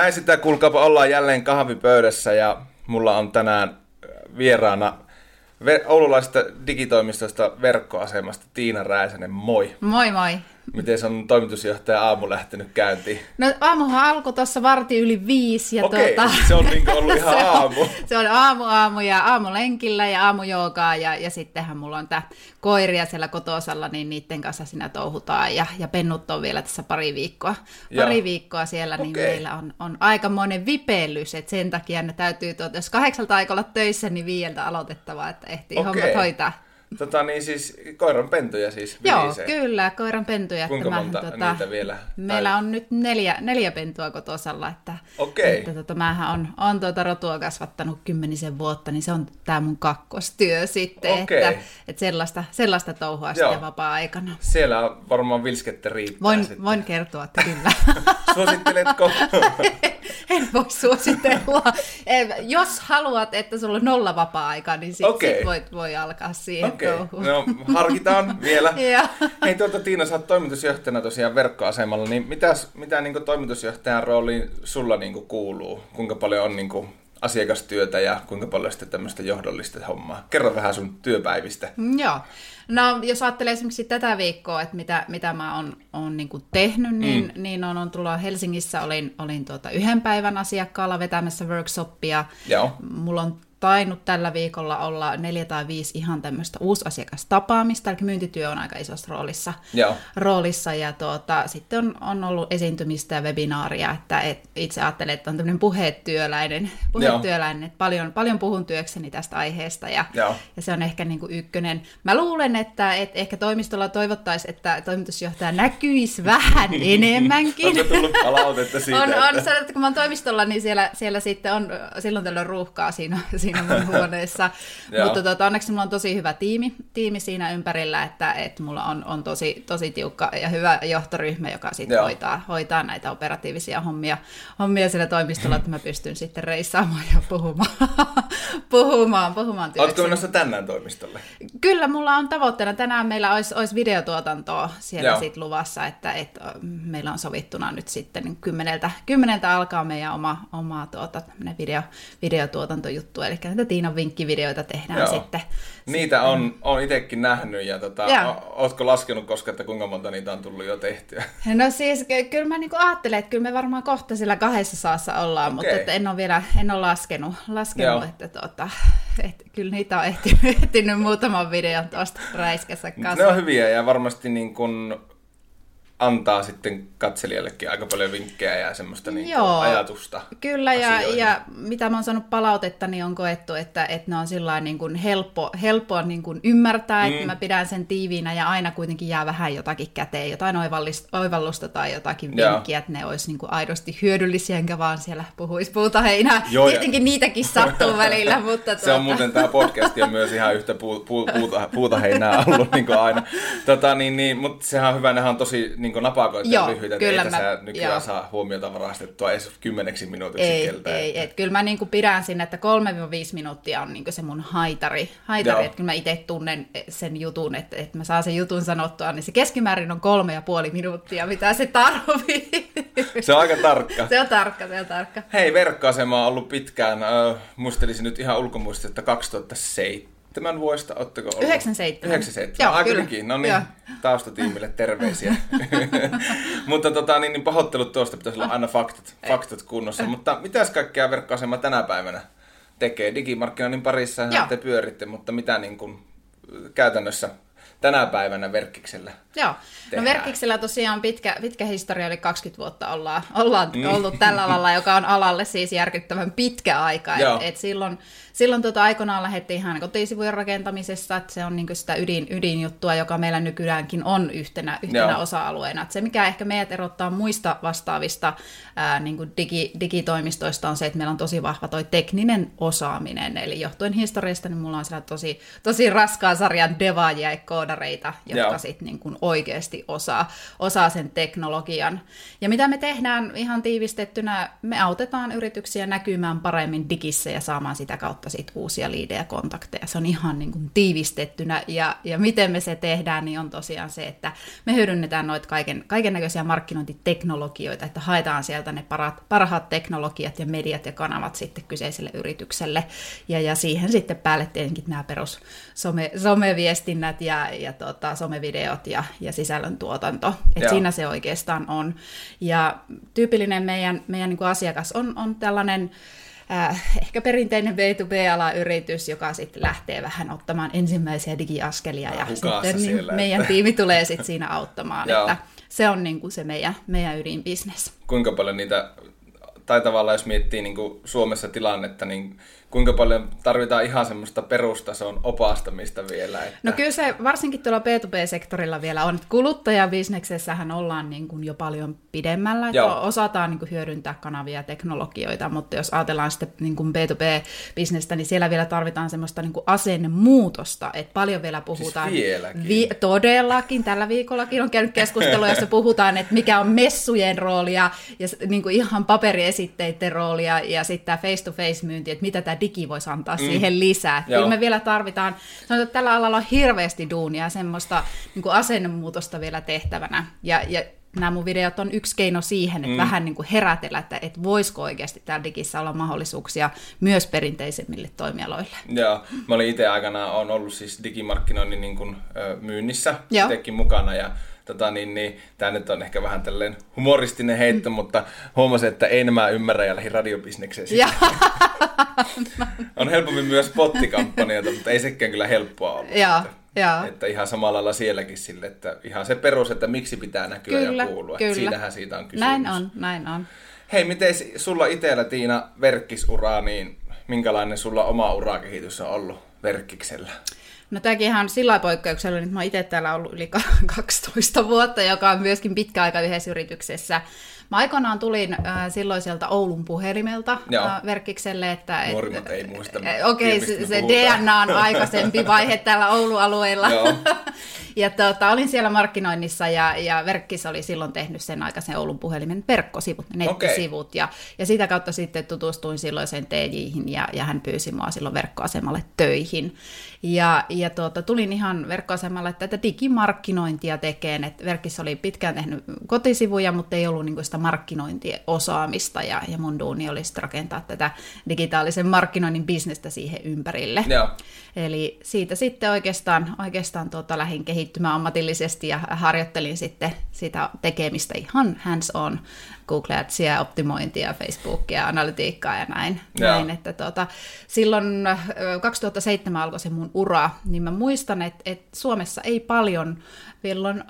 Näin sitä kuulkaapa ollaan jälleen kahvipöydässä ja mulla on tänään vieraana oululaisesta digitoimistosta verkkoasemasta Tiina Räisänen. Moi! Moi moi! Miten se on toimitusjohtaja aamu lähtenyt käyntiin? No aamuhan alkoi tuossa varti yli viisi. Ja Okei, tuota, se on niinku ollut ihan se aamu. On, se on aamu aamu ja aamulenkillä ja aamujoogaa ja, ja sittenhän mulla on tää koiria siellä kotosalla, niin niiden kanssa siinä touhutaan ja, ja pennut on vielä tässä pari viikkoa, pari Joo. viikkoa siellä, niin Okei. meillä on, on aikamoinen vipellys, että sen takia ne täytyy, tuota, jos kahdeksalta aika olla töissä, niin viieltä aloitettava, että ehtii Okei. hommat hoitaa. Tota niin siis koiran pentuja siis Joo, vilisee. kyllä, koiran pentuja. Kuinka Tämähän, monta tota, niitä vielä? Meillä Tai- on nyt neljä, neljä pentua kotosalla, että, Okei. että tota, mähän on, on tuota rotua kasvattanut kymmenisen vuotta, niin se on tämä mun kakkostyö sitten, Okei. että, että sellaista, sellaista touhua Joo. sitten vapaa-aikana. Siellä on varmaan vilskettä riittää Voin, sitten. voin kertoa, että kyllä. Suositteletko? en voi suositella. Jos haluat, että sulla on nolla vapaa-aika, niin sit, Okei. sit voit, voi alkaa siihen Okei, touhuun. no harkitaan vielä. Hei tuota Tiina, sä oot toimitusjohtajana tosiaan verkkoasemalla, niin mitäs, mitä niin toimitusjohtajan rooliin sulla niin kuuluu? Kuinka paljon on niin asiakastyötä ja kuinka paljon sitten tämmöistä johdollista hommaa? Kerro vähän sun työpäivistä. Joo. No jos ajattelee esimerkiksi tätä viikkoa, että mitä, mitä mä oon, oon niin tehnyt, niin, mm. niin on, on tullut Helsingissä, olin, olin tuota yhden päivän asiakkaalla vetämässä workshoppia. Joo. Mulla on tainnut tällä viikolla olla neljä tai viisi ihan tämmöistä uusasiakastapaamista, eli myyntityö on aika isossa roolissa. Joo. roolissa ja tuota, sitten on, on ollut esiintymistä ja webinaaria, että et, itse ajattelen, että on tämmöinen puhetyöläinen, puhetyöläinen että paljon, paljon puhun työkseni tästä aiheesta ja, Joo. ja se on ehkä niin kuin ykkönen. Mä luulen, että et ehkä toimistolla toivottaisiin, että toimitusjohtaja näkyisi vähän enemmänkin. Onko tullut palautetta siitä? On, on että... sanottu, että kun mä oon toimistolla, niin siellä, siellä sitten on silloin tällöin ruuhkaa siinä, siinä mun huoneessa. Mutta tota, onneksi mulla on tosi hyvä tiimi, tiimi siinä ympärillä, että, että mulla on, on tosi, tosi tiukka ja hyvä johtoryhmä, joka sitten Joo. hoitaa, hoitaa näitä operatiivisia hommia, hommia siellä toimistolla, että mä pystyn sitten reissaamaan ja puhumaan, puhumaan, puhumaan työkseni. menossa tänään toimistolle? Kyllä, mulla on tavoitteena. Tänään meillä olisi, olisi videotuotantoa siellä Joo. sit luvassa, että, että meillä on sovittuna nyt sitten niin kymmeneltä, kymmeneltä alkaa meidän oma, oma tuota, video, videotuotantojuttu, eli näitä Tiinan vinkkivideoita tehdään Joo. sitten. Niitä on, on itsekin nähnyt ja tota, o- ootko laskenut koska, että kuinka monta niitä on tullut jo tehtyä? No siis ky- kyllä mä niinku ajattelen, että kyllä me varmaan kohta sillä kahdessa saassa ollaan, Okei. mutta että en ole vielä en ole laskenut, laskenut Joo. että tuota, et, kyllä niitä on ehtinyt, ehtinyt muutaman videon tuosta räiskässä kanssa. Ne on hyviä ja varmasti niin kun antaa sitten katselijallekin aika paljon vinkkejä ja semmoista niin Joo. ajatusta. Kyllä, ja, asioihin. ja mitä mä oon saanut palautetta, niin on koettu, että, että ne on sillä niin kuin helppo, helppoa niin kuin ymmärtää, mm. että mä pidän sen tiiviinä ja aina kuitenkin jää vähän jotakin käteen, jotain oivallusta tai jotakin Joo. vinkkiä, että ne olisi niin kuin aidosti hyödyllisiä, enkä vaan siellä puhuisi puuta heinää. Joo, ja- Tietenkin niitäkin sattuu välillä, mutta tuota- Se on muuten tämä podcast on myös ihan yhtä puu, puu, puuta, puuta heinää ollut niin kuin aina. Tota, niin, niin, mutta sehän on hyvä, nehän on tosi niin kuin napakoita ja Joo, lyhyitä. että kyllä ei mä- tässä nykyään joo. saa huomiota varastettua edes kymmeneksi minuutiksi ei, keltä. ei, et kyllä mä niinku pidän sinne, että 3-5 minuuttia on niinku se mun haitari, haitari että kyllä mä itse tunnen sen jutun, että, että mä saan sen jutun sanottua, niin se keskimäärin on kolme ja puoli minuuttia, mitä se tarvii. Se on aika tarkka. se on tarkka, se on tarkka. Hei, verkkoasema on ollut pitkään, äh, muistelisin nyt ihan ulkomuistista 2007 vuodesta, ootteko ollut? 97. 97, Joo, aika kyllä. no niin, Joo. taustatiimille terveisiä. Mutta tota, niin, niin pahoittelut tuosta, pitäisi olla aina faktat, faktat kunnossa. Mutta mitäs kaikkea verkkoasema tänä päivänä tekee? Digimarkkinoinnin parissa te pyöritte, mutta mitä niin kuin käytännössä tänä päivänä Verkkiksellä Joo, no tehdään? Verkkiksellä tosiaan pitkä, pitkä historia, eli 20 vuotta ollaan, ollaan mm. ollut tällä alalla, joka on alalle siis järkyttävän pitkä aika. Joo. Et, et silloin silloin tota aikoinaan lähdettiin ihan kotisivujen rakentamisessa, että se on niin sitä ydin, ydinjuttua, joka meillä nykyäänkin on yhtenä, yhtenä osa-alueena. Et se, mikä ehkä meidät erottaa muista vastaavista ää, niin digi, digitoimistoista, on se, että meillä on tosi vahva toi tekninen osaaminen. Eli johtuen historiasta, niin mulla on siellä tosi, tosi raskaan sarjan devaajia ja koodareita, jotka sitten niin oikeasti osaa, osaa sen teknologian. Ja mitä me tehdään ihan tiivistettynä, me autetaan yrityksiä näkymään paremmin digissä ja saamaan sitä kautta sit uusia liidejä kontakteja. Se on ihan niin kuin tiivistettynä ja, ja miten me se tehdään, niin on tosiaan se, että me hyödynnetään noita kaiken, kaiken näköisiä markkinointiteknologioita, että haetaan sieltä ne parat, parhaat teknologiat ja mediat ja kanavat sitten kyseiselle yritykselle. Ja, ja siihen sitten päälle tietenkin nämä perus some, someviestinnät ja, ja tota, somevideot ja, ja sisällöntuotanto. Et siinä se oikeastaan on. Ja tyypillinen meidän, meidän niin kuin asiakas on, on tällainen äh, ehkä perinteinen B2B-alayritys, joka sitten lähtee vähän ottamaan ensimmäisiä digiaskelia ja sitten niin siellä, meidän että... tiimi tulee sitten siinä auttamaan. että se on niin kuin se meidän, meidän ydinbisnes. Kuinka paljon niitä, tai tavallaan jos miettii niin kuin Suomessa tilannetta, niin kuinka paljon tarvitaan ihan semmoista perustason opastamista vielä? Että... No kyllä se varsinkin tuolla B2B-sektorilla vielä on. Kuluttajabisneksessähän ollaan niin kuin jo paljon pidemmällä, että Joo. osataan niin kuin hyödyntää kanavia ja teknologioita, mutta jos ajatellaan sitten niin kuin B2B-bisnestä, niin siellä vielä tarvitaan semmoista niin kuin asennemuutosta, että paljon vielä puhutaan. Siis vieläkin. Vi- todellakin, tällä viikollakin on käynyt keskustelua, jossa puhutaan, että mikä on messujen roolia ja niin kuin ihan paperiesitteiden roolia ja sitten tämä face-to-face-myynti, että mitä tämä digi voisi antaa mm. siihen lisää. Kyllä me vielä tarvitaan, sanotaan, että tällä alalla on hirveästi duunia semmoista niin kuin asennemuutosta vielä tehtävänä. Ja, ja nämä mun videot on yksi keino siihen, että mm. vähän niin kuin herätellä, että, että voisiko oikeasti täällä digissä olla mahdollisuuksia myös perinteisemmille toimialoille. Joo, mä olin itse aikanaan on ollut siis digimarkkinoinnin niin kuin, myynnissä itsekin mukana ja tota, niin, niin, tämä nyt on ehkä vähän tällainen humoristinen heitto, mm. mutta huomasin, että ei nämä ymmärrä ja lähi radiobisnekseen on helpommin myös pottikampanjoita, mutta ei sekään kyllä helppoa ollut. Ja, että, ja. että ihan samalla lailla sielläkin sille, että ihan se perus, että miksi pitää näkyä kyllä, ja kuulua. Kyllä. Siinähän siitä on kysymys. Näin on, näin on. Hei, miten sulla itsellä Tiina verkkisuraa, niin minkälainen sulla oma urakehitys on ollut verkkiksellä? No tämäkin ihan sillä poikkeuksella, että mä itse täällä ollut yli 12 vuotta, joka on myöskin pitkä aika yhdessä yrityksessä. Mä aikoinaan tulin äh, silloiselta Oulun puhelimelta äh, verkkikselle. Että, Nuorimmat et, ei muista. Okei, okay, se, se DNA on aikaisempi vaihe täällä Oulu-alueella. ja tota, olin siellä markkinoinnissa ja, ja Verkkis oli silloin tehnyt sen aikaisen Oulun puhelimen verkkosivut, nettisivut. Okay. Ja, ja sitä kautta sitten tutustuin silloiseen TJihin ja, ja hän pyysi mua silloin verkkoasemalle töihin. Ja, ja tuota, tulin ihan verkkoasemalle tätä digimarkkinointia tekeen, että Verkkis oli pitkään tehnyt kotisivuja, mutta ei ollut niin sitä markkinointiosaamista ja, ja mun duuni oli sitten rakentaa tätä digitaalisen markkinoinnin bisnestä siihen ympärille. Joo. Eli siitä sitten oikeastaan, oikeastaan tuota, lähdin kehittymään ammatillisesti ja harjoittelin sitten sitä tekemistä ihan hands-on Google Adsia, optimointia, Facebookia, analytiikkaa ja näin. näin että tuota, silloin 2007 alkoi se mun ura, niin mä muistan, että, että Suomessa ei paljon vielä on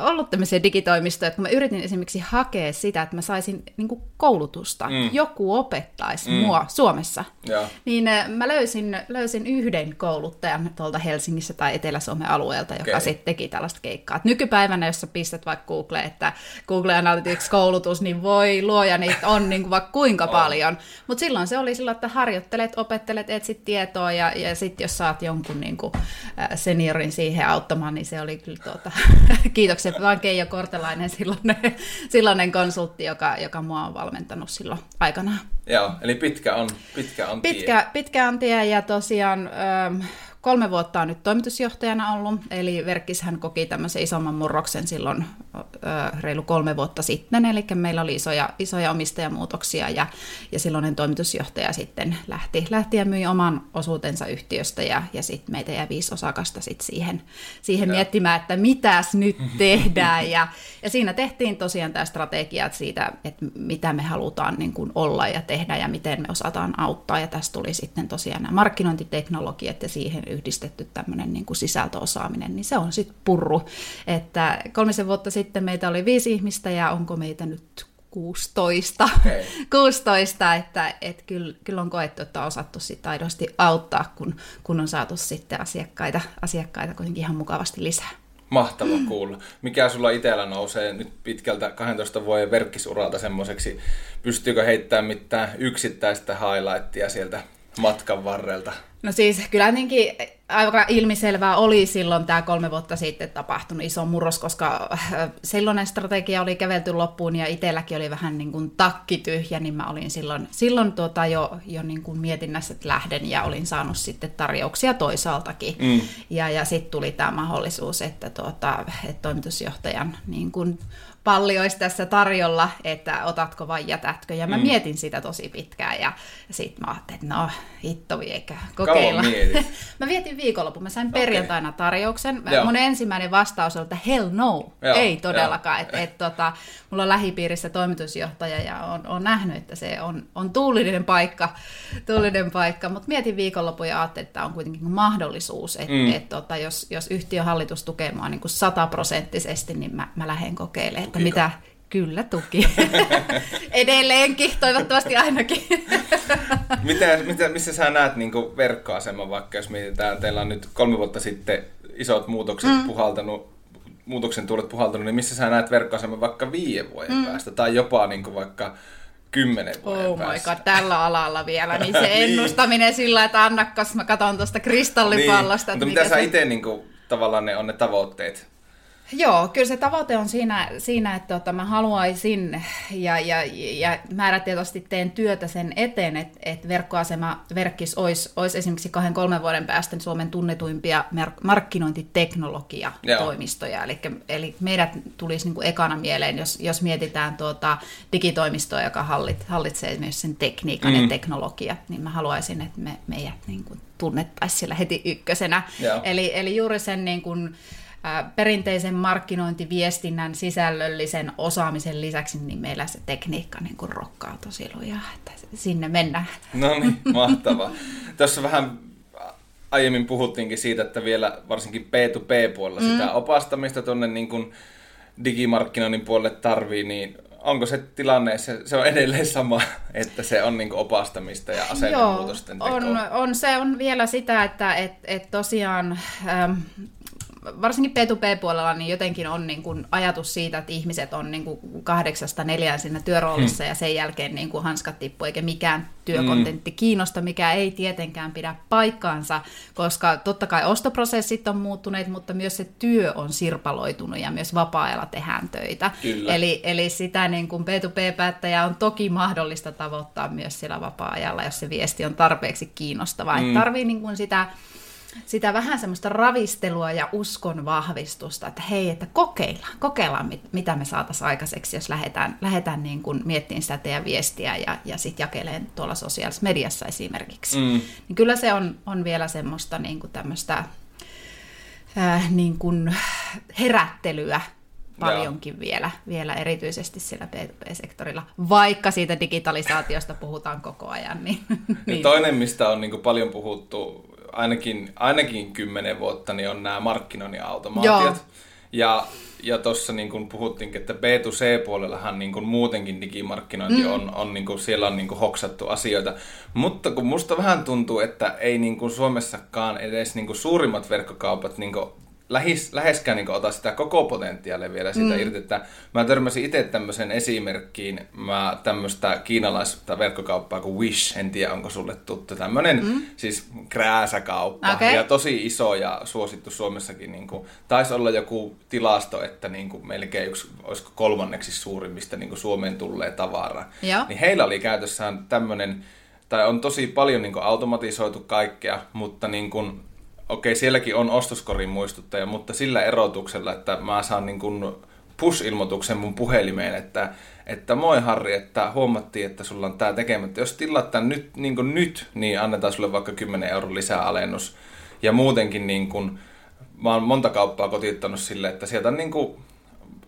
ollut tämmöisiä digitoimistoja, että kun mä yritin esimerkiksi hakea sitä, että mä saisin niin koulutusta, mm. joku opettaisi mm. mua Suomessa, ja. niin mä löysin, löysin yhden kouluttajan tuolta Helsingissä tai Etelä-Suomen alueelta, joka okay. sitten teki tällaista keikkaa. Et nykypäivänä, jos sä pistät vaikka Google, että Google Analytics-koulutus, niin voi luoja, niitä on niin kuin vaikka kuinka on. paljon. Mutta silloin se oli silloin, että harjoittelet, opettelet, etsit tietoa ja, ja sitten jos saat jonkun niin kuin seniorin siihen auttamaan, niin se oli kyllä tuota, kiitokset vaan Keijo Kortelainen, silloinen, silloinen konsultti, joka, joka mua on valmentanut silloin aikanaan. Joo, eli pitkä on, pitkä on tie. Pitkä, pitkä on tie ja tosiaan ähm, kolme vuotta on nyt toimitusjohtajana ollut, eli Verkkishän koki tämmöisen isomman murroksen silloin reilu kolme vuotta sitten, eli meillä oli isoja, isoja omistajamuutoksia ja, ja silloinen toimitusjohtaja sitten lähti, lähti ja myi oman osuutensa yhtiöstä ja, ja sitten meitä jäi viisi osakasta sit siihen, siihen miettimään, että mitäs nyt tehdään. Ja, ja siinä tehtiin tosiaan tämä strategia siitä, että mitä me halutaan niin kuin olla ja tehdä ja miten me osataan auttaa. Ja tästä tuli sitten tosiaan nämä markkinointiteknologiat ja siihen yhdistetty tämmöinen niin kuin sisältöosaaminen, niin se on sitten purru. Että kolmisen vuotta sitten meitä oli viisi ihmistä ja onko meitä nyt 16, okay. 16 että, että kyllä, kyllä on koettu, että on osattu sit aidosti auttaa, kun, kun on saatu sitten asiakkaita, asiakkaita kuitenkin ihan mukavasti lisää. Mahtava kuulla. Mikä sulla itsellä nousee nyt pitkältä 12 vuoden verkkisuralta semmoiseksi? Pystyykö heittämään mitään yksittäistä highlightia sieltä matkan varrelta? No siis kyllä jotenkin aika ilmiselvää oli silloin tämä kolme vuotta sitten tapahtunut iso murros, koska äh, silloinen strategia oli kävelty loppuun ja itselläkin oli vähän niin kuin takki tyhjä, niin mä olin silloin, silloin tuota jo, jo niin kuin mietinnässä, että lähden ja olin saanut sitten tarjouksia toisaaltakin. Mm. Ja, ja sitten tuli tämä mahdollisuus, että, tuota, että toimitusjohtajan niin kuin palli olisi tässä tarjolla, että otatko vai jätätkö. Ja mä mm. mietin sitä tosi pitkään ja, sitten mä ajattelin, että no hitto eikä kokeilla. mä vietin viikonlopun, mä sain okay. perjantaina tarjouksen. Joo. Mun ensimmäinen vastaus oli, että hell no, Joo. ei todellakaan. Et, et, tota, mulla on lähipiirissä toimitusjohtaja ja on, on nähnyt, että se on, on tuulinen paikka, tuulinen paikka. mutta mietin viikonlopun ja ajattelin, että on kuitenkin mahdollisuus, että mm. et, tota, jos, jos yhtiöhallitus tukee mua niin sataprosenttisesti, niin mä, mä lähden kokeilemaan että mitä, Kyllä tuki. Edelleenkin, toivottavasti ainakin. mitä, mitä, missä sä näet niin verkkoaseman, vaikka jos mietitään, teillä on nyt kolme vuotta sitten isot muutokset mm. puhaltanut, muutoksen tuulet puhaltanut, niin missä sä näet verkkoaseman vaikka viiden vuoden mm. päästä, tai jopa niin vaikka kymmenen vuoden oh päästä. my god, tällä alalla vielä, niin se niin. ennustaminen sillä, että annakas mä katson tuosta kristallipallosta. Niin. Mutta mitä sä se... itse niin kuin, tavallaan ne on ne tavoitteet? Joo, kyllä se tavoite on siinä, siinä että tota, mä haluaisin ja, ja, ja määrätietoisesti teen työtä sen eteen, että, että verkkoasema Verkkis olisi, olisi esimerkiksi kahden kolmen vuoden päästä Suomen tunnetuimpia markkinointiteknologia-toimistoja. Eli, eli meidät tulisi niin kuin ekana mieleen, jos, jos mietitään tuota digitoimistoa, joka hallit, hallitsee myös sen tekniikan mm. ja teknologia, niin mä haluaisin, että me, meidät niin kuin tunnettaisiin siellä heti ykkösenä. Eli, eli juuri sen niin kuin, perinteisen markkinointiviestinnän sisällöllisen osaamisen lisäksi, niin meillä se tekniikka niin kuin rokkaa tosi lujaa, että sinne mennään. No niin, mahtavaa. Tuossa vähän aiemmin puhuttiinkin siitä, että vielä varsinkin P2P-puolella mm. sitä opastamista tuonne niin kuin digimarkkinoinnin puolelle tarvii, niin onko se tilanne, se, se on edelleen sama, että se on niin opastamista ja asennemuutosten tekoa? On, on, se on vielä sitä, että et, et tosiaan ähm, varsinkin P2P-puolella niin jotenkin on niin kuin ajatus siitä, että ihmiset on niin kuin kahdeksasta neljään siinä työroolissa hmm. ja sen jälkeen niin kuin hanskat tippuu eikä mikään työkontentti hmm. kiinnosta, mikä ei tietenkään pidä paikkaansa, koska totta kai ostoprosessit on muuttuneet, mutta myös se työ on sirpaloitunut ja myös vapaa-ajalla tehdään töitä. Eli, eli sitä niin kuin P2P-päättäjä on toki mahdollista tavoittaa myös siellä vapaa-ajalla, jos se viesti on tarpeeksi kiinnostava. Hmm. tarvii niin kuin sitä sitä vähän semmoista ravistelua ja uskon vahvistusta, että hei, että kokeillaan, kokeillaan mit, mitä me saataisiin aikaiseksi, jos lähdetään, lähdetään niin kuin miettimään sitä teidän viestiä ja, ja sitten jakeleen tuolla sosiaalisessa mediassa esimerkiksi. Mm. Niin kyllä se on, on vielä semmoista niin kuin tämmöistä äh, niin kuin herättelyä paljonkin vielä, vielä erityisesti siellä B2B-sektorilla, vaikka siitä digitalisaatiosta puhutaan koko ajan. Niin, niin. Toinen, mistä on niin kuin paljon puhuttu ainakin, ainakin kymmenen vuotta, niin on nämä markkinoinnin automaatiot. Joo. Ja, ja tuossa niin kuin puhuttiinkin, että B2C-puolellahan niin kuin muutenkin digimarkkinointi mm. on, on niin kuin, siellä on niin kuin hoksattu asioita. Mutta kun musta vähän tuntuu, että ei niin kuin Suomessakaan edes niin kuin suurimmat verkkokaupat niin kuin lähes, läheskään niin ota sitä koko potentiaalia vielä sitä mm. irti. Että mä törmäsin itse tämmöisen esimerkkiin, mä tämmöistä kiinalaista verkkokauppaa kuin Wish, en tiedä onko sulle tuttu, tämmöinen mm. siis krääsäkauppa okay. ja tosi iso ja suosittu Suomessakin. Niin kuin, taisi olla joku tilasto, että niin kuin melkein yksi, olisiko kolmanneksi suurimmista niin kuin Suomeen tullee tavara. Joo. Niin heillä oli käytössään tämmöinen, tai on tosi paljon niin kuin automatisoitu kaikkea, mutta niin kuin, okei, sielläkin on ostoskorin muistuttaja, mutta sillä erotuksella, että mä saan niin kuin push-ilmoituksen mun puhelimeen, että, että moi Harri, että huomattiin, että sulla on tämä tekemättä. Jos tilaat tämän nyt, niin, kuin nyt, niin annetaan sulle vaikka 10 euron lisäalennus. Ja muutenkin niin kuin, mä oon monta kauppaa kotiuttanut sille, että sieltä on niin kuin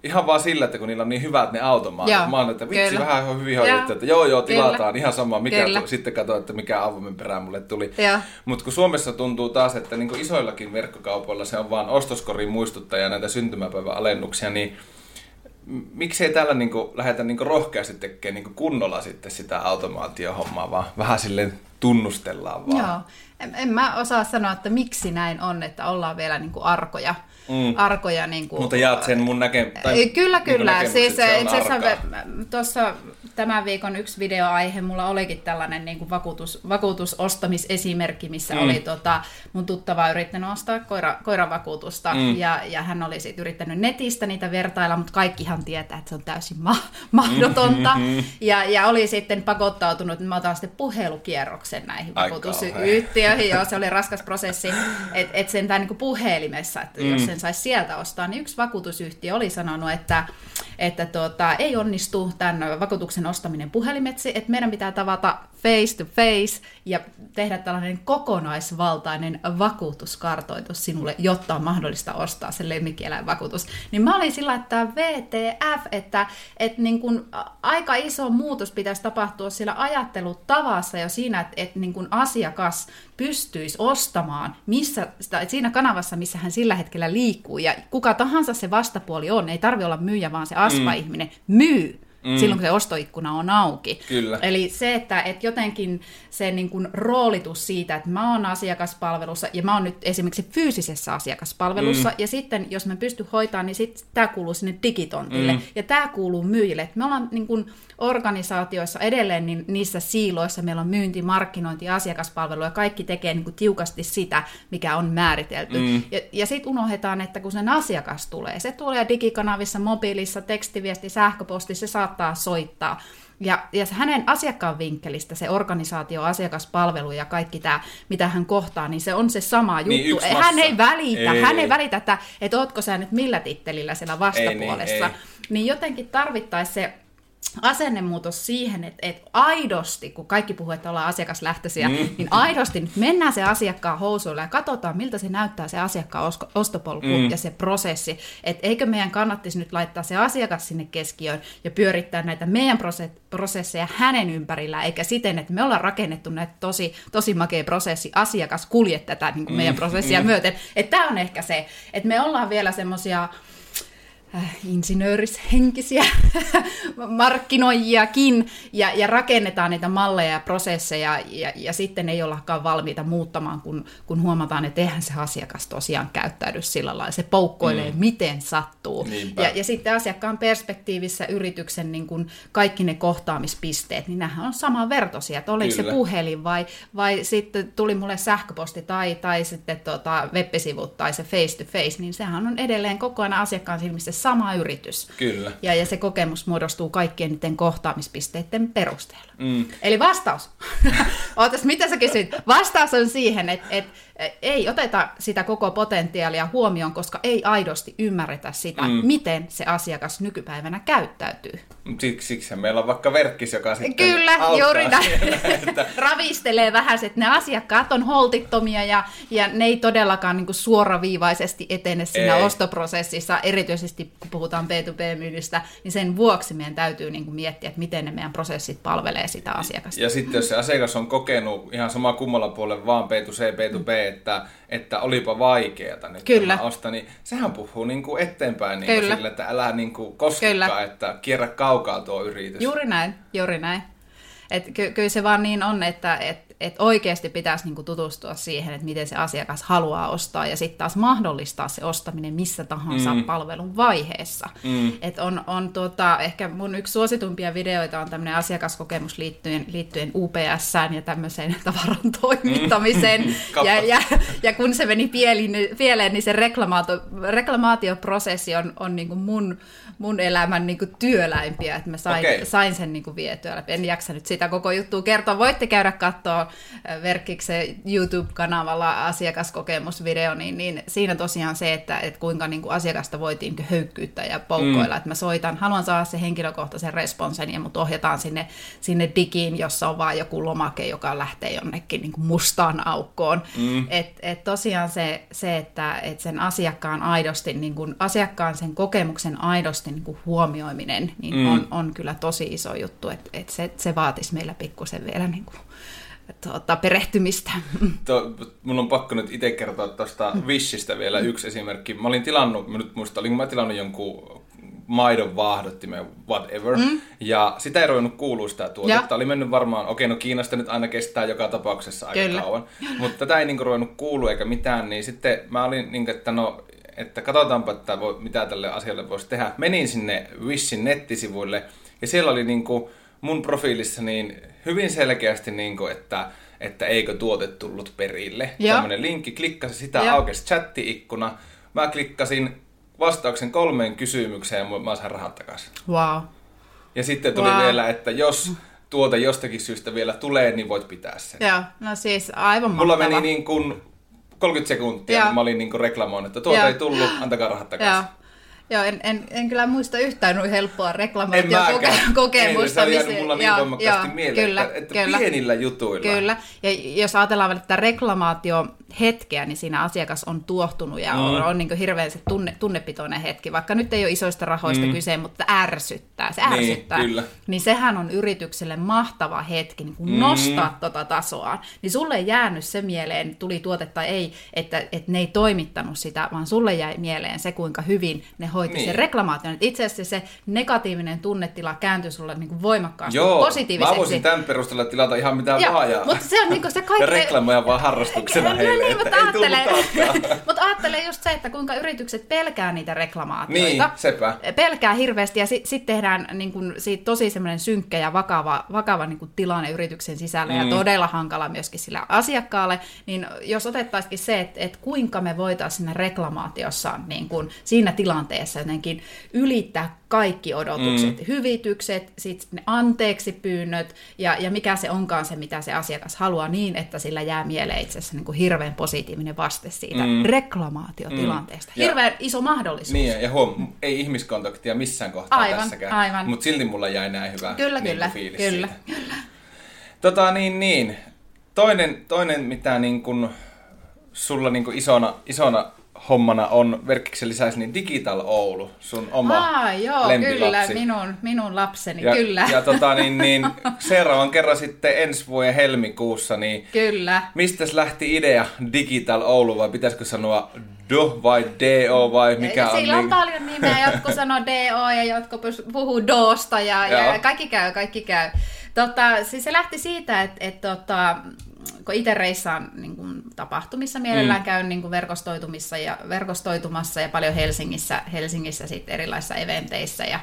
ihan vaan sillä, että kun niillä on niin hyvät ne automaatit. Joo, Mä oon, että vitsi, kyllä. vähän on hyvin hoidettu, että joo joo, tilataan kyllä. ihan sama, mikä Kyllä. tu- sitten katsoin, että mikä avoimen perään mulle tuli. Mutta kun Suomessa tuntuu taas, että niin isoillakin verkkokaupoilla se on vaan ostoskorin muistuttaja ja näitä syntymäpäivän alennuksia, niin miksei täällä niin lähdetä niin rohkeasti tekemään niin kunnolla sitten sitä automaatiohommaa, vaan vähän silleen tunnustellaan vaan. Joo. En, en mä osaa sanoa, että miksi näin on, että ollaan vielä niin kuin arkoja. Mm. arkoja niin kuin, Mutta jaat sen mun näke- tai Kyllä, niin kuin kyllä. Siis se itse asiassa tuossa tämän viikon yksi videoaihe, mulla olikin tällainen niin kuin vakuutus, vakuutusostamisesimerkki, missä mm. oli tota, mun tuttava yrittänyt ostaa koira, koiravakuutusta mm. ja, ja hän oli sit yrittänyt netistä niitä vertailla, mutta kaikkihan tietää, että se on täysin ma- mahdotonta. Mm-hmm. Ja, ja oli sitten pakottautunut, että mä otan sitten puhelukierroksen näihin vakuutusyhtiöihin. Joo, se oli raskas prosessi, että et sentään niin kuin puhelimessa, että mm. jos sen saisi sieltä ostaa, niin yksi vakuutusyhtiö oli sanonut, että, että tuota, ei onnistu tämän vakuutuksen ostaminen puhelimetsi, että meidän pitää tavata face to face ja tehdä tällainen kokonaisvaltainen vakuutuskartoitus sinulle, jotta on mahdollista ostaa se lemmikkieläinvakuutus. Niin mä olin sillä, että VTF, että, että niin kun aika iso muutos pitäisi tapahtua sillä ajattelutavassa jo siinä, että, että niin kun asiakas pystyisi ostamaan missä, siinä kanavassa, missä hän sillä hetkellä liikkuu, ja kuka tahansa se vastapuoli on, ei tarvi olla myyjä, vaan se aspa-ihminen myy mm. silloin, kun se ostoikkuna on auki. Kyllä. Eli se, että, että jotenkin se niin kuin roolitus siitä, että mä oon asiakaspalvelussa, ja mä oon nyt esimerkiksi fyysisessä asiakaspalvelussa, mm. ja sitten jos mä pystyn hoitamaan, niin sitten tämä kuuluu sinne digitontille, mm. ja tämä kuuluu myyjille. Että me ollaan niin kuin organisaatioissa edelleen niin niissä siiloissa, meillä on myynti, markkinointi ja asiakaspalvelu, ja kaikki tekee niin kuin tiukasti sitä, mikä on määritelty. Mm. Ja, ja sitten unohdetaan, että kun sen asiakas tulee, se tulee digikanavissa, mobiilissa, tekstiviesti, sähköposti, se saattaa soittaa. Ja, ja hänen asiakkaan vinkkelistä se organisaatio, asiakaspalvelu ja kaikki tämä, mitä hän kohtaa, niin se on se sama juttu. Niin, hän massa. ei välitä, Ei, hän ei ei. välitä, että, että ootko sä nyt millä tittelillä siellä vastapuolessa. ei. Niin jotenkin tarvittaisiin se asennemuutos siihen, että, että aidosti, kun kaikki puhuu, että ollaan asiakaslähtöisiä, mm. niin aidosti nyt mennään se asiakkaan housuilla ja katsotaan, miltä se näyttää se asiakkaan ostopolku mm. ja se prosessi. Että eikö meidän kannattisi nyt laittaa se asiakas sinne keskiöön ja pyörittää näitä meidän prose- prosesseja hänen ympärillä, eikä siten, että me ollaan rakennettu näitä tosi, tosi makea prosessi, asiakas kulje tätä niin kuin meidän prosessia mm. myöten. Että tämä on ehkä se, että me ollaan vielä semmoisia äh, insinöörishenkisiä markkinoijiakin ja, ja rakennetaan niitä malleja ja prosesseja ja, ja sitten ei ollakaan valmiita muuttamaan, kun, kun huomataan, että eihän se asiakas tosiaan käyttäydy sillä lailla. Se poukkoilee, mm. miten sattuu. Niinpä. Ja, ja sitten asiakkaan perspektiivissä yrityksen niin kun kaikki ne kohtaamispisteet, niin nämähän on samanvertoisia, että oliko Kyllä. se puhelin vai, vai sitten tuli mulle sähköposti tai, tai sitten tota web-sivut tai se face to face, niin sehän on edelleen koko ajan asiakkaan silmissä sama yritys. Kyllä. Ja, ja se kokemus muodostuu kaikkien niiden kohtaamispisteiden perusteella. Mm. Eli vastaus. Ootas, mitä sä kysyit? Vastaus on siihen, että et, ei oteta sitä koko potentiaalia huomioon, koska ei aidosti ymmärretä sitä, mm. miten se asiakas nykypäivänä käyttäytyy. Siksi, siksi meillä on vaikka verkkis, joka sitten Kyllä, juuri näin. siinä, että Ravistelee vähän, että ne asiakkaat on holtittomia ja, ja ne ei todellakaan niin kuin suoraviivaisesti etene siinä Ei. ostoprosessissa, erityisesti kun puhutaan B2B-myynnistä, niin sen vuoksi meidän täytyy niin kuin miettiä, että miten ne meidän prosessit palvelee sitä asiakasta. Ja sitten jos se asiakas on kokenut ihan sama kummalla puolella vaan B2C, B2B, että, että olipa vaikeata nyt Kyllä. tämä osta, niin sehän puhuu niin kuin eteenpäin niin kuin sille, että älä niin kuin koskekaan, että kierrä kaukaa tuo yritys. Juuri näin, juuri näin. Et ky- kyllä se vaan niin on, että et, et oikeasti pitäisi niinku tutustua siihen, että miten se asiakas haluaa ostaa ja sitten taas mahdollistaa se ostaminen missä tahansa mm. palvelun vaiheessa. Mm. Et on, on tuota, ehkä mun yksi suositumpia videoita on tämmöinen asiakaskokemus liittyen, liittyen UPSään ja tämmöiseen tavaran toimittamiseen. Mm. ja, ja, ja kun se meni pieliin, pieleen, niin se reklamaatio, reklamaatioprosessi on, on niinku mun, mun elämän niinku työläimpiä, että mä sain, Okei. sain sen niinku vietyä läpi. En jaksa nyt sitä koko juttua kertoa. Voitte käydä katsoa Verkkiksen YouTube-kanavalla asiakaskokemusvideo, niin, niin siinä tosiaan se, että, että kuinka niin kuin asiakasta voitiin höykkyyttä ja poukkoilla, mm. että mä soitan, haluan saada se henkilökohtaisen responsen ja mut ohjataan sinne, sinne digiin, jossa on vaan joku lomake, joka lähtee jonnekin niin kuin mustaan aukkoon. Mm. Et, et tosiaan se, se että et sen asiakkaan aidosti, niin kuin, asiakkaan sen kokemuksen aidosti niin kuin huomioiminen, niin mm. on, on kyllä tosi iso juttu, että et se, se vaatisi meillä pikkusen vielä niin kuin, tuota, perehtymistä. To, mun on pakko nyt itse kertoa tuosta Wishistä vielä yksi esimerkki. Mä olin tilannut, mä nyt muista, olin mä tilannut jonkun maidon vaahdottimen, whatever. Mm. Ja sitä ei ruvennut kuulua sitä tuotetta. Ja. Oli mennyt varmaan, okei no Kiinasta nyt aina kestää joka tapauksessa aika Kyllä. kauan. Mutta tätä ei niinku ruvennut kuulua eikä mitään, niin sitten mä olin niin, että no että katsotaanpa, että voi, mitä tälle asialle voisi tehdä. Menin sinne Wishin nettisivuille ja siellä oli niin kuin mun profiilissa niin hyvin selkeästi, niin kuin, että, että eikö tuote tullut perille. Tämmöinen linkki, klikkasin sitä, ja. aukesi chatti-ikkuna. Mä klikkasin vastauksen kolmeen kysymykseen ja mä sain rahat takaisin. Wow. Ja sitten tuli wow. vielä, että jos tuote jostakin syystä vielä tulee, niin voit pitää sen. Joo, no siis aivan Mulla mahtava. meni niin kuin 30 sekuntia, kun mä olin niin reklamoinut, että tuota ei tullut, antakaa rahat takaisin. Joo. Joo, en, en, en kyllä muista yhtään noin helppoa reklamaatiokokemusta. Ei, se mulla niin voimakkaasti mieleen, kyllä, että, että kyllä, pienillä jutuilla. Kyllä, ja jos ajatellaan että reklamaatio hetkeä, niin siinä asiakas on tuohtunut ja mm. on, on niin hirveän se tunne, tunnepitoinen hetki. Vaikka nyt ei ole isoista rahoista mm. kyse, mutta ärsyttää. Se niin, ärsyttää. Niin, kyllä. niin sehän on yritykselle mahtava hetki niin kuin mm. nostaa tota tasoa. Niin sulle ei jäänyt se mieleen, tuli tuote tai ei, että, että ne ei toimittanut sitä, vaan sulle jäi mieleen se, kuinka hyvin ne hoiti niin. sen reklamaation. Että itse asiassa se negatiivinen tunnetila kääntyi sulle niin kuin voimakkaasti Joo, positiiviseksi. mä voisin tämän perusteella tilata ihan mitä vaan. Ja, mutta se on niin kuin se kaikki... ja reklamoja vaan harrastuksena heille niin, mutta ajattele, mutta ajattele just se, että kuinka yritykset pelkää niitä reklamaatioita. Niin, sepä. Pelkää hirveästi ja sitten sit tehdään niin kun, siitä tosi semmoinen synkkä ja vakava, vakava niin kun tilanne yrityksen sisällä mm. ja todella hankala myöskin sillä asiakkaalle. Niin jos otettaisikin se, että, että kuinka me voitaisiin siinä reklamaatiossa niin kun, siinä tilanteessa jotenkin ylittää kaikki odotukset, mm. hyvitykset, sit ne anteeksi pyynnöt ja, ja mikä se onkaan se, mitä se asiakas haluaa niin, että sillä jää mieleen itse asiassa niin kuin hirveän positiivinen vaste siitä mm. reklamaatiotilanteesta. Mm. Hirveän ja, iso mahdollisuus. Niin, ja huom, ei ihmiskontaktia missään kohtaa aivan, tässäkään, aivan. mutta silti mulla jäi näin hyvä kyllä, niin kyllä, fiilis kyllä, siitä. kyllä. Tota niin, niin. Toinen, toinen mitä niin kun, sulla niin kun isona, isona hommana on verkkiksen lisäksi niin Digital Oulu, sun oma Aa, joo, lempilapsi. kyllä, minun, minun lapseni, ja, kyllä. Ja tota, niin, niin, seuraavan kerran sitten ensi vuoden helmikuussa, niin kyllä. mistä lähti idea Digital Oulu, vai pitäisikö sanoa Do vai DO vai mikä ja on? Sillä on niin... paljon nimeä, jotkut sanoo DO ja jotkut puhuu DOsta ja, ja kaikki käy, kaikki käy. Tota, siis se lähti siitä, että et, tota, kun itse reissaan niin kuin, tapahtumissa mielellään mm. käyn niin kuin verkostoitumissa ja, verkostoitumassa ja paljon Helsingissä, Helsingissä sit erilaisissa eventeissä ja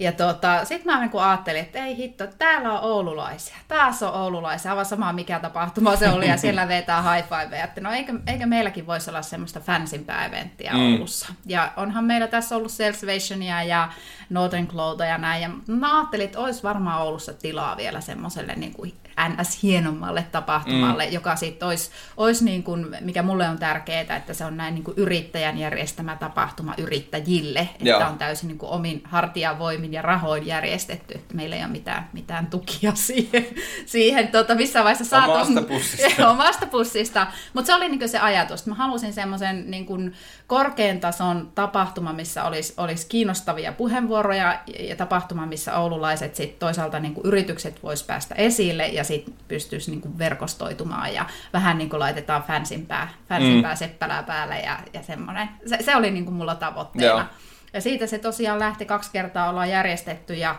ja tota, sitten mä niin ajattelin, että ei hitto, täällä on oululaisia. Taas on oululaisia, aivan sama mikä tapahtuma se oli, ja siellä vetää high five. Että no eikö, eikö meilläkin voisi olla semmoista fansimpää eventtiä mm. Oulussa. Ja onhan meillä tässä ollut Salvationia ja Northern Clouda ja näin. Ja mä ajattelin, että olisi varmaan Oulussa tilaa vielä semmoiselle niin kuin ns. hienommalle tapahtumalle, mm. joka sitten olisi, olisi niin kuin, mikä mulle on tärkeää, että se on näin niin kuin yrittäjän järjestämä tapahtuma yrittäjille, että Joo. on täysin niin kuin omin hartiavoimin ja rahoin järjestetty, että meillä ei ole mitään, mitään tukia siihen, siihen tota, missä vaiheessa saat omasta pussista. omasta pussista. Mutta se oli niin kuin se ajatus, että mä halusin semmoisen niin kuin korkean tason tapahtuma, missä olisi, olisi kiinnostavia puheenvuoroja ja tapahtuma, missä oululaiset sit toisaalta niin kuin yritykset vois päästä esille ja sitten pystyisi niin kuin verkostoitumaan ja vähän niin kuin laitetaan fansimpää, fansimpää mm. seppälää päälle ja, ja semmoinen. Se, se oli niin kuin mulla tavoitteena. Joo. Ja siitä se tosiaan lähti kaksi kertaa ollaan järjestetty ja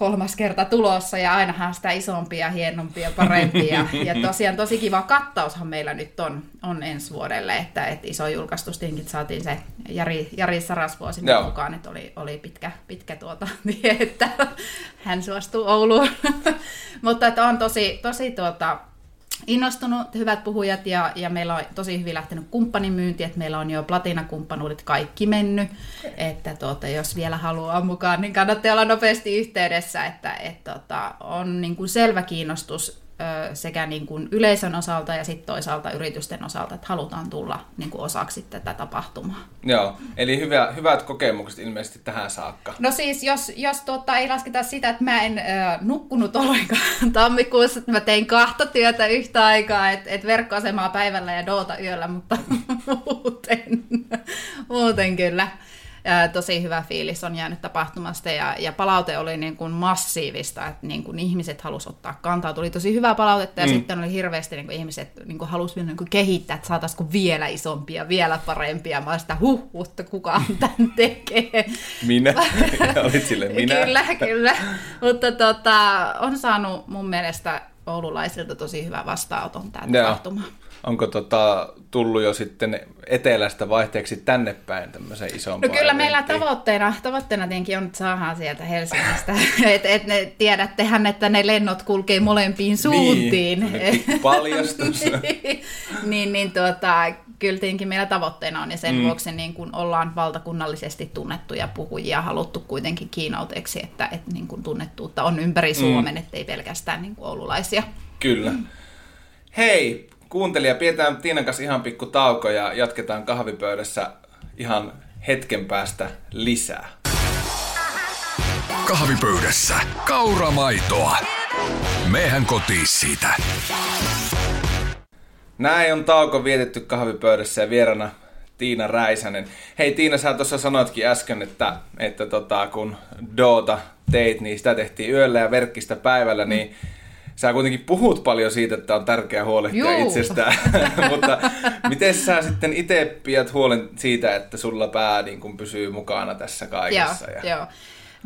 kolmas kerta tulossa ja ainahan sitä isompia, hienompia, parempia. ja tosiaan tosi kiva kattaushan meillä nyt on, on ensi vuodelle, että, että iso julkaistus saatiin se Jari, Jari Sarasvuo sinne Joo. mukaan, että oli, oli pitkä, pitkä tuota, että hän suostuu Ouluun. Mutta että on tosi, tosi tuota, innostunut, hyvät puhujat, ja, ja meillä on tosi hyvin lähtenyt kumppanimyynti, että meillä on jo platinakumppanuudet kaikki mennyt, että tuota, jos vielä haluaa mukaan, niin kannattaa olla nopeasti yhteydessä, että et, tuota, on niin kuin selvä kiinnostus sekä niin kuin yleisön osalta ja sitten toisaalta yritysten osalta, että halutaan tulla niin kuin osaksi tätä tapahtumaa. Joo, eli hyvä, hyvät kokemukset ilmeisesti tähän saakka. No siis, jos, jos tuota, ei lasketa sitä, että mä en ö, nukkunut ollenkaan tammikuussa, että mä tein kahta työtä yhtä aikaa, että et verkkoasemaa päivällä ja doota yöllä, mutta muuten, muuten kyllä ää, tosi hyvä fiilis on jäänyt tapahtumasta ja, ja palaute oli niin kuin massiivista, että niin kuin ihmiset halusivat ottaa kantaa. Tuli tosi hyvää palautetta ja mm. sitten oli hirveästi niin kuin ihmiset niin kuin halusivat niin kuin kehittää, että saataisiko vielä isompia, vielä parempia. Mä sitä huh, mutta kukaan tämän tekee. Minä? Olit sille minä? kyllä, kyllä. mutta tota, on saanut mun mielestä oululaisilta tosi hyvä vastaanoton tämä tapahtuma. Onko tota, tullut jo sitten etelästä vaihteeksi tänne päin tämmöisen isompaan No kyllä meillä tavoitteena, tavoitteena tietenkin on, että saadaan sieltä Helsingistä. et, et ne, tiedättehän, että ne lennot kulkee molempiin suuntiin. Niin, paljastus. niin, niin tuota, kyllä tietenkin meillä tavoitteena on, ja sen mm. vuoksi niin kun ollaan valtakunnallisesti tunnettuja puhujia haluttu kuitenkin kiinauteeksi, että, että niin kun tunnettuutta on ympäri Suomen, mm. ettei pelkästään niin oululaisia. Kyllä. Hei, kuuntelija, pidetään Tiinan kanssa ihan pikku tauko ja jatketaan kahvipöydässä ihan hetken päästä lisää. Kahvipöydässä kauramaitoa. Mehän kotiin siitä. Näin on tauko vietetty kahvipöydässä ja vierana Tiina Räisänen. Hei Tiina, sä tuossa sanoitkin äsken, että, että tota, kun Doota teit, niin sitä tehtiin yöllä ja verkkistä päivällä, niin mm sä kuitenkin puhut paljon siitä, että on tärkeää huolehtia Juu. itsestään, mutta miten sä sitten itse pidät huolen siitä, että sulla pää niin kun pysyy mukana tässä kaikessa? Joo, ja... joo.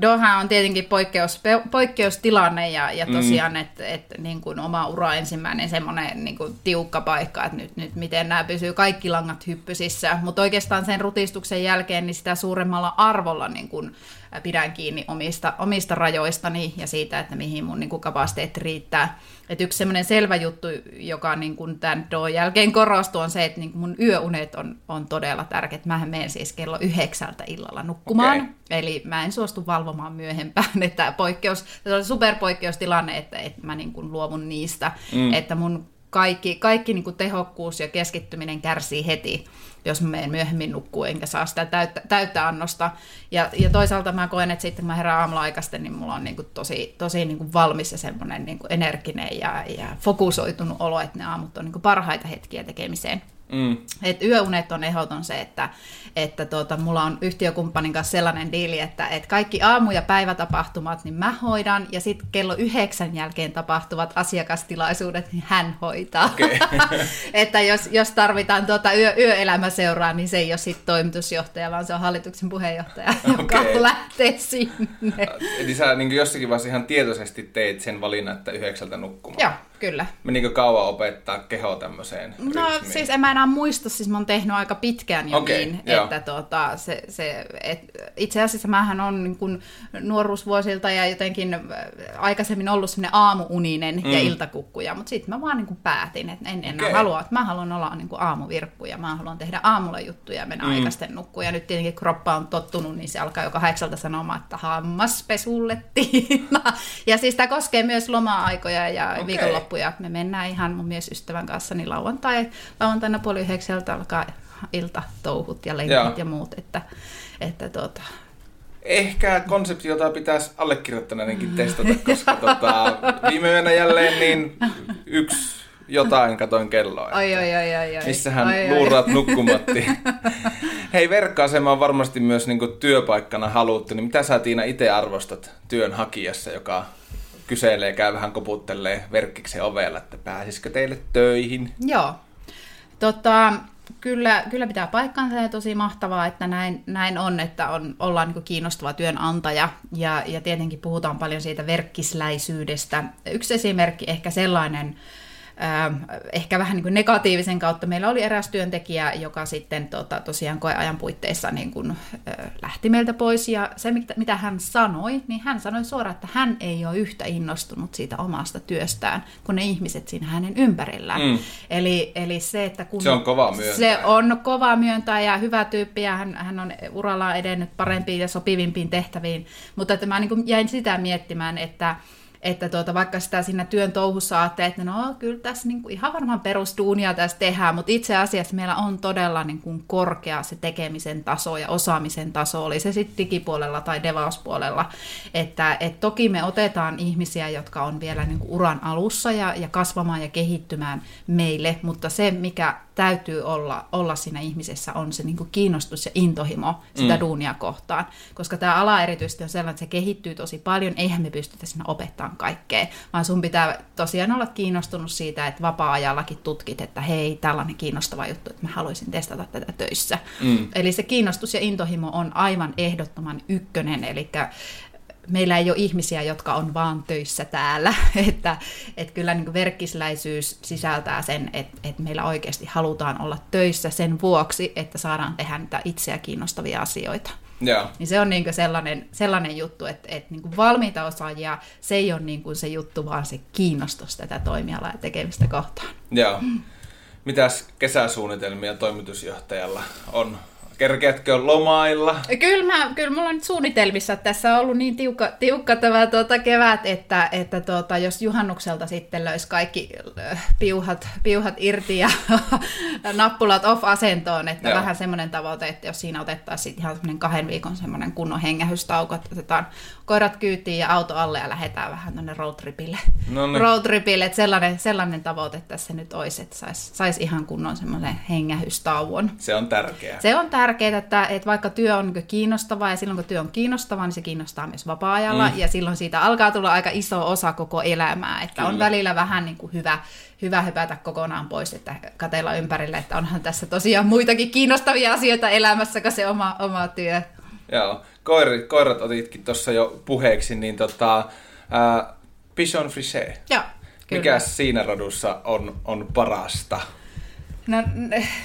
Doha on tietenkin poikkeus, poikkeustilanne ja, ja mm. tosiaan, mm. että et, niin kuin oma ura ensimmäinen semmoinen niin kuin tiukka paikka, että nyt, nyt miten nämä pysyy kaikki langat hyppysissä, mutta oikeastaan sen rutistuksen jälkeen niin sitä suuremmalla arvolla niin kuin, pidän kiinni omista, omista rajoistani ja siitä, että mihin mun niin kuin, kapasiteetti riittää. Et yksi semmoinen selvä juttu, joka niin kuin tämän DOn jälkeen korostuu, on se, että niin kuin mun yöunet on, on todella tärkeät. Mähän menen siis kello yhdeksältä illalla nukkumaan, okay. eli mä en suostu valvomaan myöhempään. Että poikkeus, se oli superpoikkeustilanne, että, että mä niin kuin luovun niistä, mm. että mun kaikki, kaikki niin kuin tehokkuus ja keskittyminen kärsii heti jos mä menen myöhemmin nukkuu enkä saa sitä täyttä, täyttä annosta. Ja, ja toisaalta mä koen, että sitten kun mä herään aamulla aikaisten, niin mulla on niin kuin tosi, tosi niin kuin valmis ja semmoinen niin kuin energinen ja, ja fokusoitunut olo, että ne aamut on niin kuin parhaita hetkiä tekemiseen. Mm. Et yöunet on ehdoton se, että, että tuota, mulla on yhtiökumppanin kanssa sellainen diili, että, että kaikki aamu- ja päivätapahtumat niin mä hoidan, ja sitten kello yhdeksän jälkeen tapahtuvat asiakastilaisuudet, niin hän hoitaa. Okay. että jos, jos tarvitaan tuota yö, yöelämäseuraa, niin se ei ole sitten toimitusjohtaja, vaan se on hallituksen puheenjohtaja, joka okay. lähtee sinne. Eli sä niin jossakin vaiheessa ihan tietoisesti teit sen valinnan, että yhdeksältä nukkumaan. Joo, kyllä. Menikö kauan opettaa keho tämmöiseen No rytmiin? siis en mä enää muista, siis mä oon tehnyt aika pitkään jo okay, niin, joo. että tuota, se, se, et, itse asiassa mähän on niin kun nuoruusvuosilta ja jotenkin äh, aikaisemmin ollut semmoinen aamuuninen mm. ja iltakukkuja, mutta sitten mä vaan niin päätin, että en enää okay. halua, että mä haluan olla niin aamuvirkku ja mä haluan tehdä aamulla juttuja ja mennä mm. aikaisten nukkuun. Ja nyt tietenkin kroppa on tottunut, niin se alkaa jo kahdeksalta sanomaan, että hammaspesulle Tiina. Ja siis tämä koskee myös loma-aikoja ja okay. viikonloppuja. Me mennään ihan mun mies ystävän kanssa niin lauantai, lauantaina puoli yhdeksältä alkaa iltatouhut ja lenkit ja muut, että, että tuota, Ehkä konsepti, jota pitäisi allekirjoittaneenkin testata, koska tota, viime yönä jälleen niin yksi jotain katoin kelloa. Ai, ai, ai, ai, ai. Missähän ai, luuraat ai. nukkumatti. Hei, verkka-asema on varmasti myös niin työpaikkana haluttu. Niin mitä sä Tiina itse arvostat työnhakijassa, joka kyselee, käy vähän koputtelee verkkiksen ovella, että pääsisikö teille töihin? Joo. Tota, kyllä, kyllä pitää paikkansa ja tosi mahtavaa, että näin, näin on, että on, ollaan niin kiinnostava työnantaja ja, ja tietenkin puhutaan paljon siitä verkkisläisyydestä. Yksi esimerkki ehkä sellainen, ehkä vähän niin kuin negatiivisen kautta. Meillä oli eräs työntekijä, joka sitten tota, tosiaan koeajan puitteissa niin kuin, äh, lähti meiltä pois, ja se mitä hän sanoi, niin hän sanoi suoraan, että hän ei ole yhtä innostunut siitä omasta työstään kuin ne ihmiset siinä hänen ympärillään. Mm. Eli, eli se, että kun... Se on kova myöntää. Se on kova myöntää ja hyvä tyyppi, ja hän, hän on urallaan edennyt parempiin ja sopivimpiin tehtäviin, mutta että mä niin kuin jäin sitä miettimään, että että tuota, vaikka sitä siinä työn touhussa ajattelee, että no kyllä tässä niin kuin ihan varmaan perusduunia tässä tehdään, mutta itse asiassa meillä on todella niin kuin korkea se tekemisen taso ja osaamisen taso, oli se sitten digipuolella tai devauspuolella, että et toki me otetaan ihmisiä, jotka on vielä niin kuin uran alussa ja, ja kasvamaan ja kehittymään meille, mutta se mikä täytyy olla, olla siinä ihmisessä on se niin kuin kiinnostus ja intohimo sitä mm. duunia kohtaan, koska tämä ala erityisesti on sellainen, että se kehittyy tosi paljon, eihän me pystytä siinä opettamaan kaikkea, vaan sun pitää tosiaan olla kiinnostunut siitä, että vapaa-ajallakin tutkit, että hei, tällainen kiinnostava juttu, että mä haluaisin testata tätä töissä. Mm. Eli se kiinnostus ja intohimo on aivan ehdottoman ykkönen, eli meillä ei ole ihmisiä, jotka on vaan töissä täällä. että, että kyllä niin verkkisläisyys sisältää sen, että, että meillä oikeasti halutaan olla töissä sen vuoksi, että saadaan tehdä niitä itseä kiinnostavia asioita. Yeah. Niin se on niin sellainen, sellainen juttu, että, että niin valmiita osaajia, se ei ole niin se juttu, vaan se kiinnostus tätä toimialaa ja tekemistä kohtaan. Joo. Mm. Mitäs kesäsuunnitelmia toimitusjohtajalla on Kerkeätkö lomailla? Kyllä, mä, kyllä mulla on nyt suunnitelmissa, että tässä on ollut niin tiukka, tiukka tämä tuota, kevät, että, että tuota, jos juhannukselta sitten löysi kaikki äh, piuhat, piuhat irti ja nappulat off-asentoon, että Joo. vähän semmoinen tavoite, että jos siinä otettaisiin ihan semmoinen kahden viikon semmoinen kunnon hengähystauko, että otetaan koirat kyytiin ja auto alle ja lähdetään vähän tuonne roadtripille. No niin. Roadtripille, että sellainen, sellainen tavoite tässä nyt olisi, että saisi sais ihan kunnon semmoisen hengähystauon. Se on tärkeää. Se on tärkeää, että, että vaikka työ on niin kiinnostavaa ja silloin kun työ on kiinnostavaa, niin se kiinnostaa myös vapaa-ajalla mm. ja silloin siitä alkaa tulla aika iso osa koko elämää, että Kyllä. on välillä vähän niin kuin hyvä, hyvä hypätä kokonaan pois, että katella ympärille, että onhan tässä tosiaan muitakin kiinnostavia asioita elämässä kuin se oma, oma työ. Joo, Koirat, koirat otitkin tuossa jo puheeksi, niin tota, äh, Pigeon Frisé. Joo, kyllä. Mikä siinä radussa on, on parasta? No,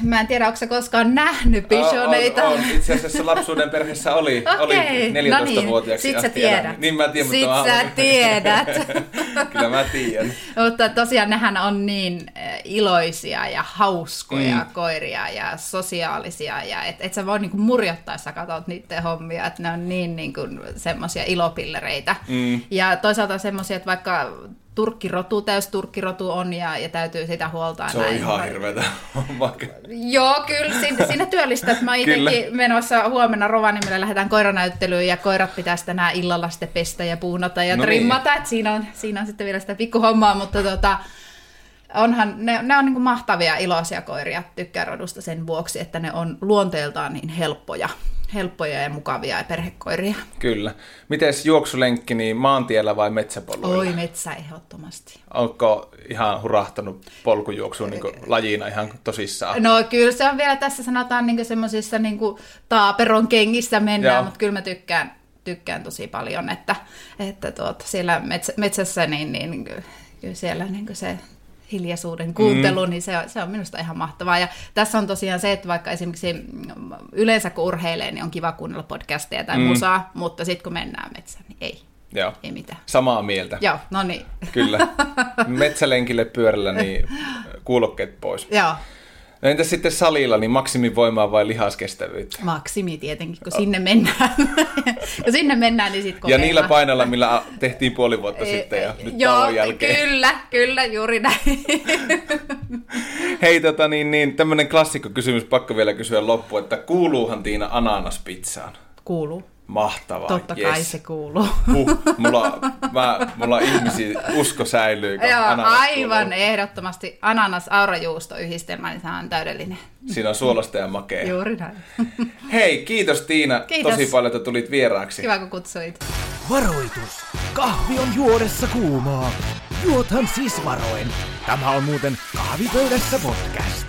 mä en tiedä, onko sä koskaan nähnyt pisoneita? On, on, on. Itse asiassa lapsuuden perheessä oli, okay. oli 14-vuotiaaksi no niin. Sit sä tiedät. Niin mä tiedän, Sit mutta sä tiedät. Kyllä mä tiedän. mutta tosiaan nehän on niin eh, iloisia ja hauskoja mm. koiria ja sosiaalisia. Ja et, et sä voi niinku murjottaa, jos sä katsot niiden hommia, että ne on niin niinku semmoisia ilopillereitä. Mm. Ja toisaalta semmoisia, että vaikka turkkirotu, täys turkkirotu on ja, ja täytyy sitä huoltaa. Se on näin. ihan hirveätä. Joo, kyllä siinä, siinä työllistä. Mä itsekin menossa huomenna Rovaniemelle lähdetään koiranäyttelyyn ja koirat pitäisi tänään illalla sitten pestä ja puunata ja no niin. trimmata. Niin. siinä, on, siinä on sitten vielä sitä pikkuhommaa, mutta tota, onhan, ne, ne on niin mahtavia iloisia koiria, tykkään rodusta sen vuoksi, että ne on luonteeltaan niin helppoja helppoja ja mukavia ja perhekoiria. Kyllä. Miten juoksulenkki, niin maantiellä vai metsäpoluilla? Oi, metsä ehdottomasti. Onko ihan hurahtanut polkujuoksuun niin lajina ihan tosissaan? No kyllä se on vielä tässä sanotaan niin semmoisissa niin taaperon kengissä mennään, Joo. mutta kyllä mä tykkään, tykkään tosi paljon, että, että tuota, siellä metsä, metsässä niin, niin kyllä siellä niin se hiljaisuuden kuuntelu, mm. niin se on, se on minusta ihan mahtavaa. Ja tässä on tosiaan se, että vaikka esimerkiksi yleensä kun urheilee, niin on kiva kuunnella podcasteja tai mm. musaa, mutta sitten kun mennään metsään, niin ei. Joo. Ei mitään. Samaa mieltä. Joo, no niin. Kyllä. Metsälenkille pyörällä, niin kuulokkeet pois. Joo. No entäs sitten salilla, niin maksimivoimaa vai lihaskestävyyttä? Maksimi tietenkin, kun sinne mennään. kun sinne mennään, niin sitten Ja niillä painoilla, millä tehtiin puoli vuotta e, sitten ja nyt Joo, jälkeen. kyllä, kyllä, juuri näin. Hei, tota, niin, niin, tämmöinen klassikkokysymys, pakko vielä kysyä loppuun, että kuuluuhan Tiina ananaspizzaan? Kuuluu. Mahtavaa. Totta yes. kai se kuuluu. Huh, mulla, mä, mulla ihmisiä usko säilyy. Joo, aivan kuuluu. ehdottomasti. Ananas-aurajuusto yhdistelmä, niin se on täydellinen. Siinä on suolasta ja makea. Juuri näin. Hei, kiitos Tiina kiitos. tosi paljon, että tulit vieraaksi. Kiva, kun kutsuit. Varoitus! Kahvi on juodessa kuumaa. Juothan siis varoen. Tämä on muuten Kahvipöydässä podcast.